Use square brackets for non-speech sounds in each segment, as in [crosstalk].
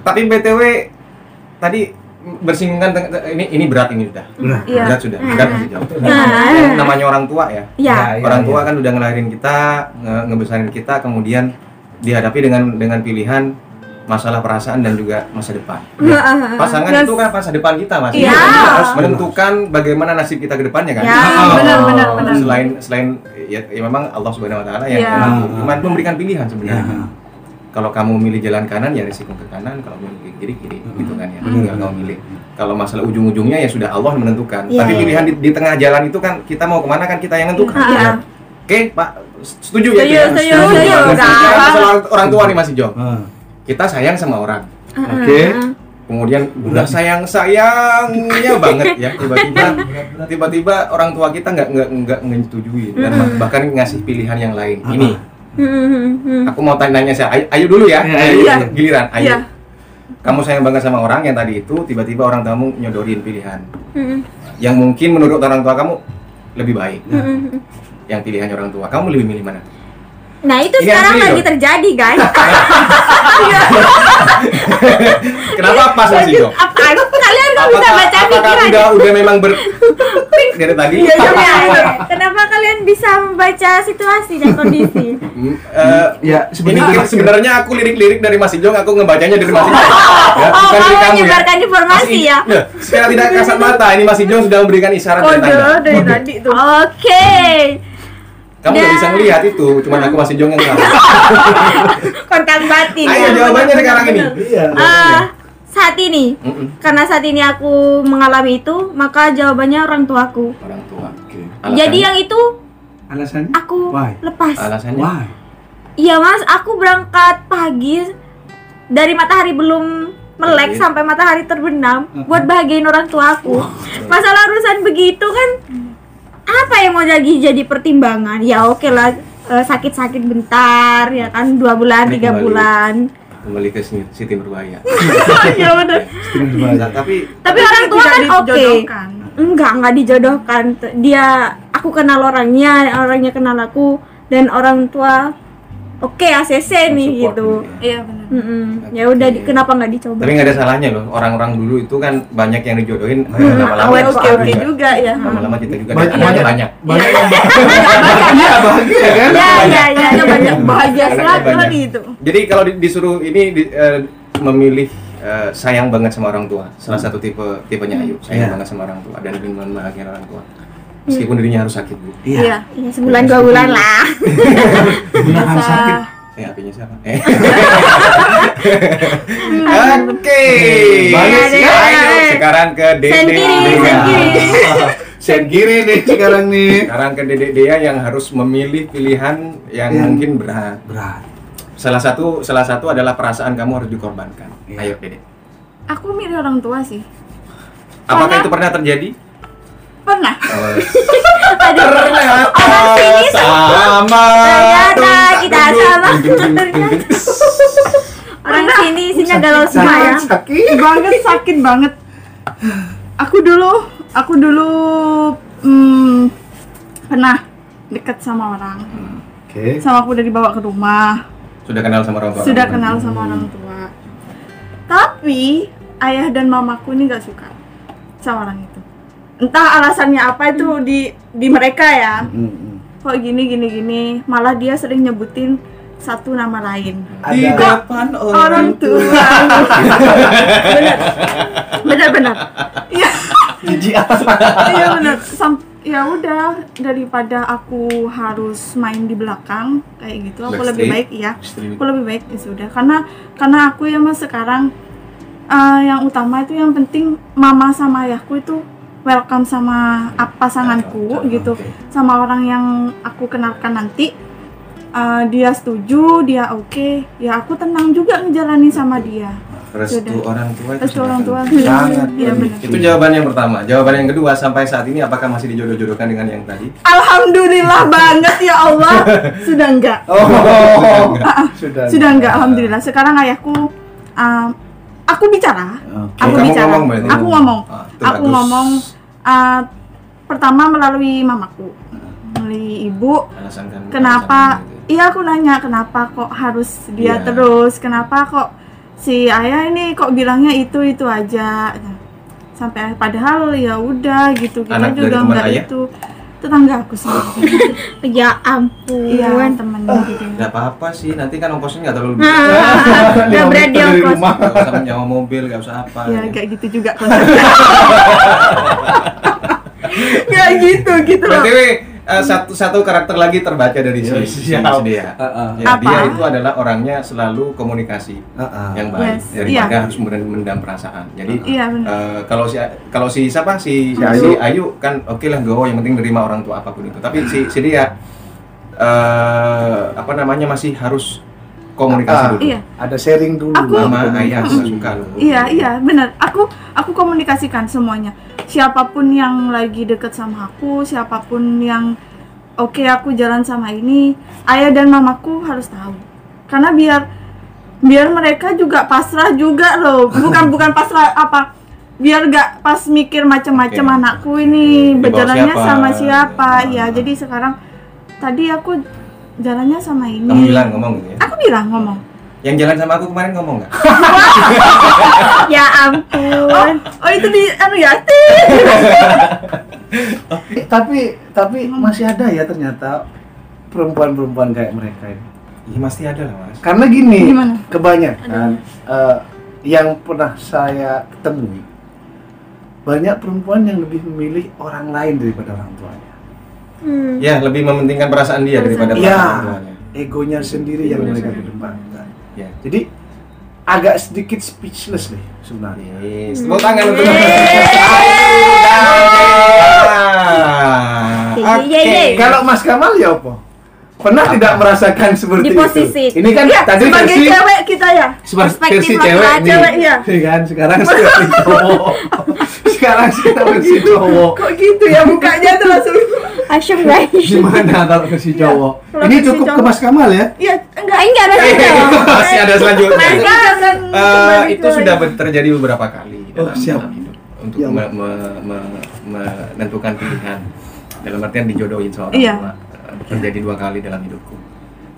Tapi BTW tadi bersinggungan ini ini berat ini sudah. Berat. Iya. Berat sudah. Berat masih jauh. Nah. Namanya orang tua ya. Ya. Iya, orang tua kan udah ngelahirin kita, nge- ngebesarin kita, kemudian dihadapi dengan dengan pilihan masalah perasaan dan juga masa depan. Pasangan Yes. itu kan masa depan kita mas. Iya. Kita harus menentukan bagaimana nasib kita ke depannya kan. Ya, Oh. benar benar benar. Selain selain ya, ya memang Allah Subhanahu Wa Taala yang. Cuman memberikan pilihan sebenarnya. Ya. Kalau kamu milih jalan kanan ya risiko ke kanan, kalau milih kiri kiri gitu kan ya. Tinggal kamu milih. Kalau masalah ujung-ujungnya ya sudah Allah yang menentukan. Iya. Tapi pilihan di, di tengah jalan itu kan kita mau ke mana kan kita yang menentukan. Iya. Oke, Pak. Setuju ya? Setuju, setuju. Masalah orang, tua nih Mas Ijo. Ah. Kita sayang sama orang. Oke. Kemudian udah sayang sayangnya banget ya tiba-tiba tiba-tiba orang tua kita nggak nggak nggak menyetujui dan bahkan ngasih pilihan yang lain. Ini aku mau tanya-tanya saya Ayu, Ayu dulu ya. Iya, Ayu, iya. giliran Ayu. Iya. Kamu sayang banget sama orang yang tadi itu tiba-tiba orang tamu nyodorin pilihan Hmm, yang mungkin menurut orang tua kamu lebih baik. Yang pilihannya orang tua, kamu lebih milih mana? Nah itu Ini sekarang asli lagi terjadi guys. [laughs] Kenapa pas Mas Ijo? Apa? Kalian nggak bisa Apakah, baca apakah pikiran? udah udah memang ber [laughs] dari tadi? Iya, iya, iya. Kenapa kalian bisa membaca situasi dan kondisi? Eh, Ya, ini sebenarnya sebenarnya aku lirik-lirik dari Mas Ijong, aku ngebacanya dari Mas Ijong. [laughs] Ya, Oh, bukan dari kamu ya. menyebarkan informasi Mas I- ya? Secara tidak kasat mata, ini Mas Ijong sudah memberikan isyarat dan tanda. dari tadi tuh. Oke. Kamu nggak Dan- bisa melihat itu, cuman aku Mas Ijong yang tahu. [laughs] Kontak batin. Ayo ya. jawabannya sekarang ini. Iya. Ah, saat ini karena saat ini aku mengalami itu maka jawabannya orang tuaku Orang tua. Oke. Alasannya? jadi yang itu Alasannya? aku Why? lepas alasannya Why? iya mas aku berangkat pagi dari matahari belum melek Oke. sampai matahari terbenam Mhm. buat bahagiain orang tuaku masalah urusan begitu kan apa yang mau jadi jadi pertimbangan ya oke lah eh, sakit-sakit bentar ya kan dua bulan Ini tiga kembali. bulan kembali ke Siti Siti berbahaya. [laughs] ya tapi tapi orang tua kan oke dijodohkan. enggak enggak dijodohkan dia aku kenal orangnya orangnya kenal aku dan orang tua oke ACC nih gitu gitu ya. Iya benar. Ya udah di- kenapa nggak dicoba tapi nggak ada salahnya loh. Orang-orang dulu itu kan banyak yang dijodohin, Hmm, lama-lama oke oke juga. juga ya Lama-lama kita juga Banyak- banyak banyak- banyak. [laughs] Banyak Iya, bahagia kan? ya ya ya ya banyak bahagia Banyak, sekali banyak. gitu Jadi kalau di- disuruh ini di- eh, memilih eh, sayang banget sama orang tua, salah satu tipe tipenya Ayu, sayang Iya. banget sama orang tua dan ingin membahagiakan orang tua. Meskipun dirinya harus sakit bu. Iya. Iya. ya sebulan dua bulan lah Menahan Bisa. sakit. Eh apinya siapa? Eh. [laughs] Oke. Balik sih. Ayo sekarang ke Dede. Sen kiri, Dea. sen kiri. Sen kiri nih sekarang nih. Sekarang ke Dede Dea yang harus memilih pilihan yang Yang- mungkin berat. Berat. Salah satu salah satu adalah perasaan kamu harus dikorbankan. Iya. Ayo Dede. Aku milih orang tua sih. Apakah Karena- itu pernah terjadi? Pernah. [laughs] Aduh, Ternyata orang sini sama. Ternyata kita sama. Orang sini isinya galau semua ya Sakit. banget sakit banget. Aku dulu, aku dulu hmm, pernah deket sama orang. Oke. Sama aku udah dibawa ke rumah. Sudah kenal sama orang tua. Sudah kenal sama orang tua. Tapi ayah dan mamaku ini gak suka sama orang itu. Entah alasannya apa itu di di mereka ya. Mm-mm. Kok gini gini gini. Malah dia sering nyebutin satu nama lain. Di depan Orang tua. [laughs] benar. Benar benar. Iya. jijik apa? Iya benar. Sam- ya udah daripada aku harus main di belakang kayak gitu aku lebih baik ya aku lebih baik ya sudah karena karena aku ya mas sekarang eh, yang utama itu yang penting mama sama ayahku itu welcome sama pasanganku Welcome, gitu oke. sama orang yang aku kenalkan nanti eh, dia setuju dia oke ya aku tenang juga ngejalanin sama dia Restu Sudah. orang tua itu Restu orang tua. Sangat penting. benar. Itu jawaban yang pertama. Jawaban yang kedua sampai saat ini apakah masih dijodoh-jodohkan dengan yang tadi? alhamdulillah banget ya Allah [laughs] sudah enggak Oh. [laughs] Sudah. sudah enggak alhamdulillah sekarang ayahku um, aku bicara Oke. aku kamu bicara ngomong aku ngomong Ah, aku bagus. ngomong uh, pertama melalui mamaku melalui ibu Alasan kan kenapa alasan gitu. iya aku nanya kenapa kok harus dia Iya. terus kenapa kok si ayah ini kok bilangnya itu itu aja sampai padahal ya udah gitu kita Anak juga nggak ayah? itu tetangga aku sendiri [laughs] Ya ampun. iya temen gitu Gak apa-apa sih, nanti kan ongkosnya nggak terlalu [laughs] besar. Nggak berat Dari diongkos. rumah. Gak usah menyewa mobil, gak usah apa. ya kayak gitu juga [laughs] konsepnya ya gitu gitu loh BTW, eh, satu satu karakter lagi terbaca dari si, Ya, si, si dia. Heeh. Ya, Apa? dia itu adalah orangnya selalu komunikasi Heeh. yang baik Yes, daripada iya. harus kemudian mendam perasaan. Jadi iya benar eh, kalau si kalau si siapa si si Ayu. Ayu, kan oke lah go yang penting nerima orang tua apa pun itu. Tapi si si dia eh apa namanya masih harus komunikasi Ah, dulu. iya Ada sharing dulu. Aku- Sama Komunikasi. ayah suka loh. Iya iya benar. Aku aku komunikasikan semuanya. Siapa pun yang lagi deket sama aku, siapa pun yang oke aku jalan sama ini, ayah dan mamaku harus tahu. Karena biar biar mereka juga pasrah juga loh. Bukan [laughs] bukan pasrah apa? Biar gak pas mikir macam-macam Oke. anakku ini berjalannya siapa? sama siapa. Ya. Ya, jadi sekarang tadi aku jalannya sama ini. Kamu bilang ngomong gitu ya. Bilang ngomong. Yang jalan sama aku kemarin ngomong nggak? [laughs] Ya ampun. Oh itu di anu ya. [laughs] Eh, tapi tapi masih ada ya ternyata perempuan-perempuan kayak mereka ini. Iya pasti ada lah mas. Karena gini, Gimana? kebanyakan eh, yang pernah saya temui banyak perempuan yang lebih memilih orang lain daripada orang tuanya. Hmm. Ya lebih mementingkan perasaan dia daripada Iya. perasaan orang tuanya. Egonya sendiri yang mereka sendiri. kedepankan. Ya. Jadi agak sedikit speechless nih sebenarnya. Yes. Tepuk tangan untuk Oke. yeay, yeay. Kalau Mas Kamal ya apa? Pernah tidak merasakan seperti Di posisi. itu? Ini kan Ya, tadi sebagai versi cewek kita ya. perspektif versi cewek nih. cewek, iya. Iya kan sekarang [laughs] versi cowok. sekarang kita versi cowok. Kok gitu ya mukanya tuh langsung. Asyik guys. Gimana kalau versi cowok? kalau Ini cukup ke cowok. Mas Kamal ya? Iya, enggak. Eh, enggak ada dong. Masih ada selanjutnya. Eh, kembali itu sudah terjadi beberapa kali Oh, dalam, siap. dalam hidup untuk Ya. me- me- me- menentukan pilihan dalam artian dijodohin seorang Iya. Terjadi dua kali dalam hidupku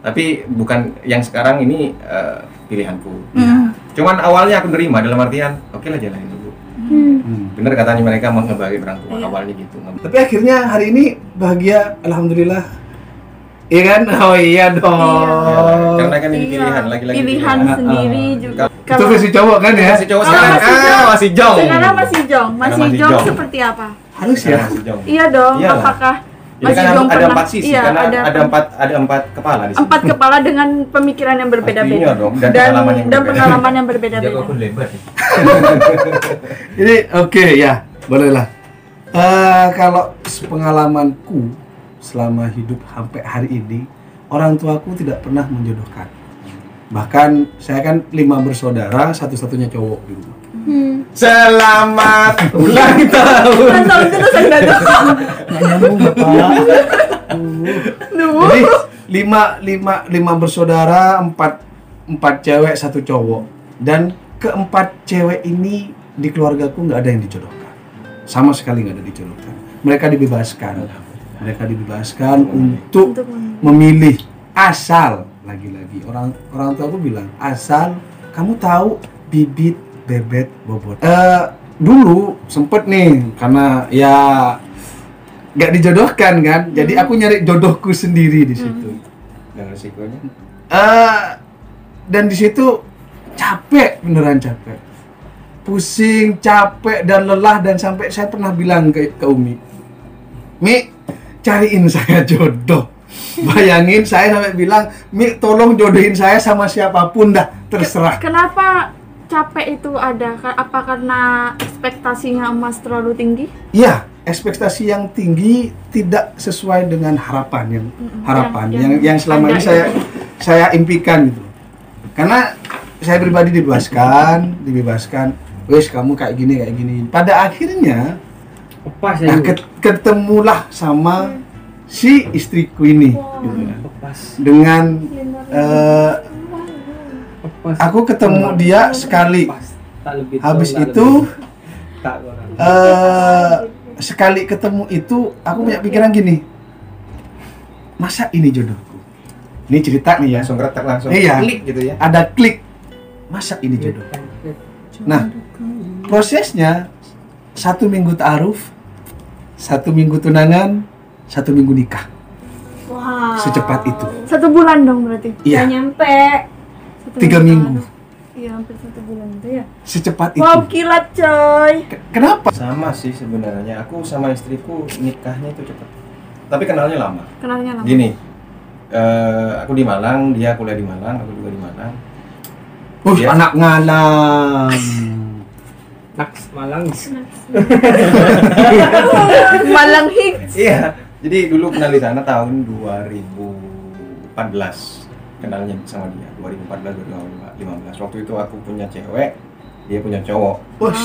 tapi bukan yang sekarang ini eh, pilihanku Hmm. cuman awalnya aku nerima dalam artian oke lah jalanin dulu Hmm. bener katanya mereka mau ngebahagiain orang tua Iya. awalnya gitu Tapi akhirnya hari ini bahagia, alhamdulillah. Iya kan? Oh iya dong. Ya, karena kan ini Iya, pilihan lagi-lagi pilihan pilihan. sendiri Ah, juga. Itu versi cowok kan ya? masih cowok sekarang masih ah jong. masih jong Sekarang masih jong, masih, jong, jong. seperti apa? Harus ya. masih jong Iya dong. Iyalah. Apakah Ini masih kan jong ada pernah? empat sisi Iya, karena ada, ada, empat ada empat kepala di sini. empat kepala dengan pemikiran yang berbeda-beda dong, dan dan pengalaman yang dan berbeda. pengalaman yang berbeda-beda. lebar. Ini [laughs] oke ya, bolehlah. Eh kalau pengalamanku selama hidup sampai hari ini, orang tuaku tidak pernah menjodohkan. Bahkan saya kan lima bersaudara, satu-satunya cowok di rumah. Hmm. Selamat ulang tahun. Tahun itu. Nggak nyambung bapak. Jadi lima lima lima bersaudara, empat empat cewek, satu cowok. Dan keempat cewek ini di keluargaku nggak ada yang dijodohkan, sama sekali nggak ada dijodohkan. Mereka dibebaskan, mereka dibebaskan untuk Untuk memilih. memilih asal lagi-lagi orang orang tua aku bilang asal kamu tahu bibit bebet bobot. Eh dulu sempet nih karena ya nggak dijodohkan kan, jadi aku nyari jodohku sendiri di situ. Dan resikonya Eh dan di situ capek beneran capek, pusing, capek dan lelah dan sampai saya pernah bilang ke ke Umi, Mi cariin saya [laughs] jodoh. Bayangin saya sampai bilang, Mi tolong jodohin saya sama siapa pun dah terserah. Kenapa capek itu ada? Apa karena ekspektasinya emas terlalu tinggi? Iya, ekspektasi yang tinggi tidak sesuai dengan harapan yang harapan yang- yang yang, selama ini saya itu. saya impikan gitu. Karena saya pribadi dibebaskan, dibebaskan. Wes kamu kayak gini kayak gini. Pada akhirnya Lepas nah, ya. ket- ketemulah sama si istriku ini gitu kan. Lepas. Dengan Aku ketemu dia sekali. Lepas. Tak lebih Habis tak itu lebih. tak orang. eh sekali ketemu itu aku punya pikiran gini. Masa ini jodohku? Ini cerita nih ya. langsung retak langsung Iya. klik gitu ya. Ada klik. masa ini jodoh nah prosesnya satu minggu ta'aruf satu minggu tunangan satu minggu nikah Wow. secepat itu Satu bulan dong berarti. Nggak iya nyampe. Satu tiga bulan. minggu Iya hampir satu bulan itu ya. secepat itu Wow kilat coy. Ke- kenapa Sama sih sebenarnya. Aku sama istriku nikahnya itu cepet. Tapi kenalnya lama. Kenalnya lama. Gini, eh, aku di Malang, dia kuliah di Malang, aku juga di Malang. Uh, Iya. anak ngalam Naks Malang. [laughs] Malang hits. Iya. Jadi dulu kenal di sana tahun 2014 kenalnya sama dia 2014 2015 waktu itu aku punya cewek dia punya cowok. Wush,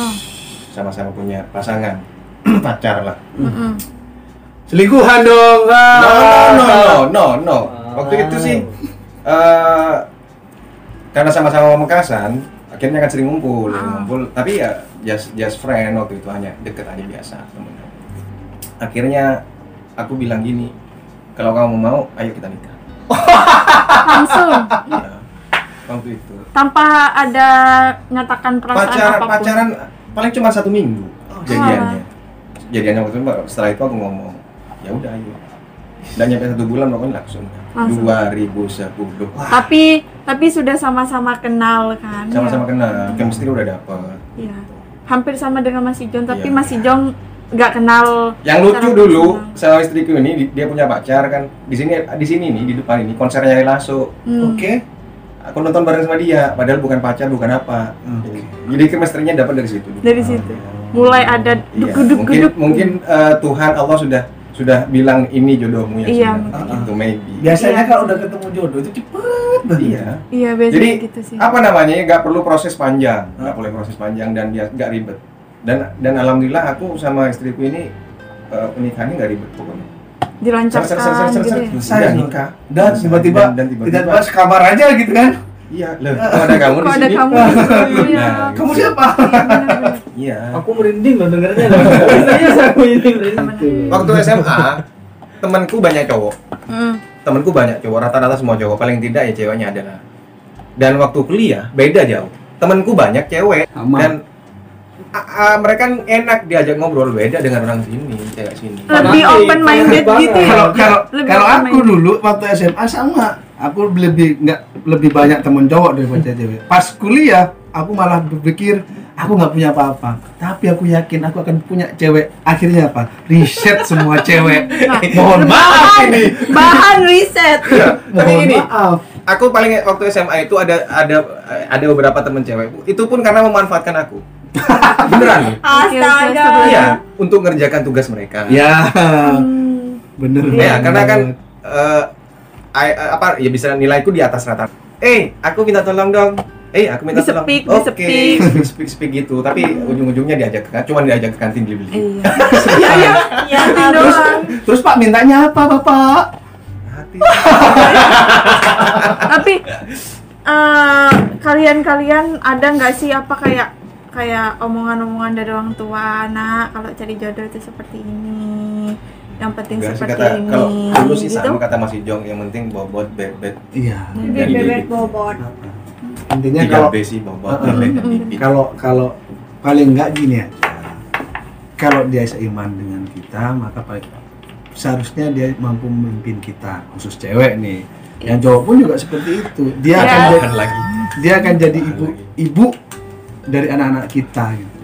sama-sama punya pasangan. [clears throat] Pacar lah. Selingkuhan dong no ah. no no no no waktu itu sih eh karena sama-sama Pamekasan akhirnya kan sering ngumpul Ah. ngumpul. Tapi ya just just friend waktu itu hanya deket aja biasa temen akhirnya aku bilang gini kalau kamu mau ayo kita nikah [laughs] Langsung. Iya, waktu itu Tanpa ada nyatakan perasaan pacar apa pun. pacaran paling cuma satu minggu Oh, jadiannya jadiannya waktu itu setelah itu aku ngomong ya udah ayo dan nyampe satu bulan pokoknya langsung Langsung. 2010 Tapi tapi sudah sama-sama kenal kan. sama-sama ya? kenal chemistry udah dapet Iya. Hampir sama dengan Mas Ijong tapi Iya. Mas Ijong nggak kenal. yang lucu dulu sama istriku ini di- dia punya pacar kan di sini di sini nih di depan ini konsernya Ari Lasso Hmm. oke aku nonton bareng sama dia padahal bukan pacar bukan apa Oke. jadi chemistry-nya dapat dari situ Dari situ. Mulai ada Iya, duduk mungkin duduk mungkin eh, Tuhan Allah sudah sudah bilang ini jodohmu yang Iya, mungkin. gitu maybe biasanya Iya. kalau udah ketemu jodoh itu cepet banget iya Iya biasanya jadi gitu sih. apa namanya nggak perlu proses panjang nggak Ah. boleh proses panjang dan dia nggak ribet dan dan alhamdulillah aku sama istriku ini eh, pernikahannya nggak ribet pokoknya Dilancarkan Ser, ser, ser, ser, ser, gitu ser. ya. Loh. nikah dan tiba-tiba dan, tiba-tiba kabar aja gitu kan iya loh kok ada kamu di sini kamu? [laughs] Iya. Nah, kamu siapa Bener-bener. iya Aku merinding loh dengernya loh. Serius aku ini merinding. waktu SMA temanku banyak cowok Hmm. temanku banyak cowok rata-rata semua cowok paling tidak ya ceweknya adalah dan waktu kuliah beda jauh temanku banyak cewek dan a- mereka enak diajak ngobrol beda dengan orang sini cewek sini. Lebih Fanatik, open minded gitu ya. kalau kalau Lebih kalau open aku dulu waktu SMA sama. Aku lebih nggak lebih banyak temen cowok daripada cewek. Pas kuliah aku malah berpikir aku nggak punya apa-apa. Tapi aku yakin aku akan punya cewek. Akhirnya apa? Riset semua cewek. Nah, mohon maaf bahan, ini. Bahan riset. tapi mohon gini maaf. aku paling waktu SMA itu ada ada ada beberapa temen cewek. Itu pun karena memanfaatkan aku [laughs] beneran? Astaga. iya untuk ngerjakan tugas mereka. Ya Hmm. bener ya karena kan eh, I- eh, apa ya bisa nilaiku di atas rata eh aku minta tolong dong. Eh aku minta tolong. oke disepik. speak [laughs] speak. Speak gitu tapi ujung-ujungnya diajak ke cuma diajak ke kantin beli beli [laughs] Iya. Iya, iya. Ya, terus terus pak mintanya apa bapak? Hati. Tapi eh, kalian-kalian ada nggak sih apa kayak kayak omongan-omongan dari orang tua, nak kalau cari jodoh itu seperti ini, yang penting Enggak sih seperti kata ini, kalau dulu sih gitu. sama kata Mas Ijong yang penting bobot bebet. Iya. Bebek bobot. intinya tiga kalau B sih bobot bebet kalau kalau paling nggak gini aja kalau dia seiman dengan kita maka paling seharusnya dia mampu memimpin kita khusus cewek nih. Yang cowok pun juga seperti itu. Dia Ya. akan jadi lagi. dia akan jadi ibu ibu dari anak-anak kita gitu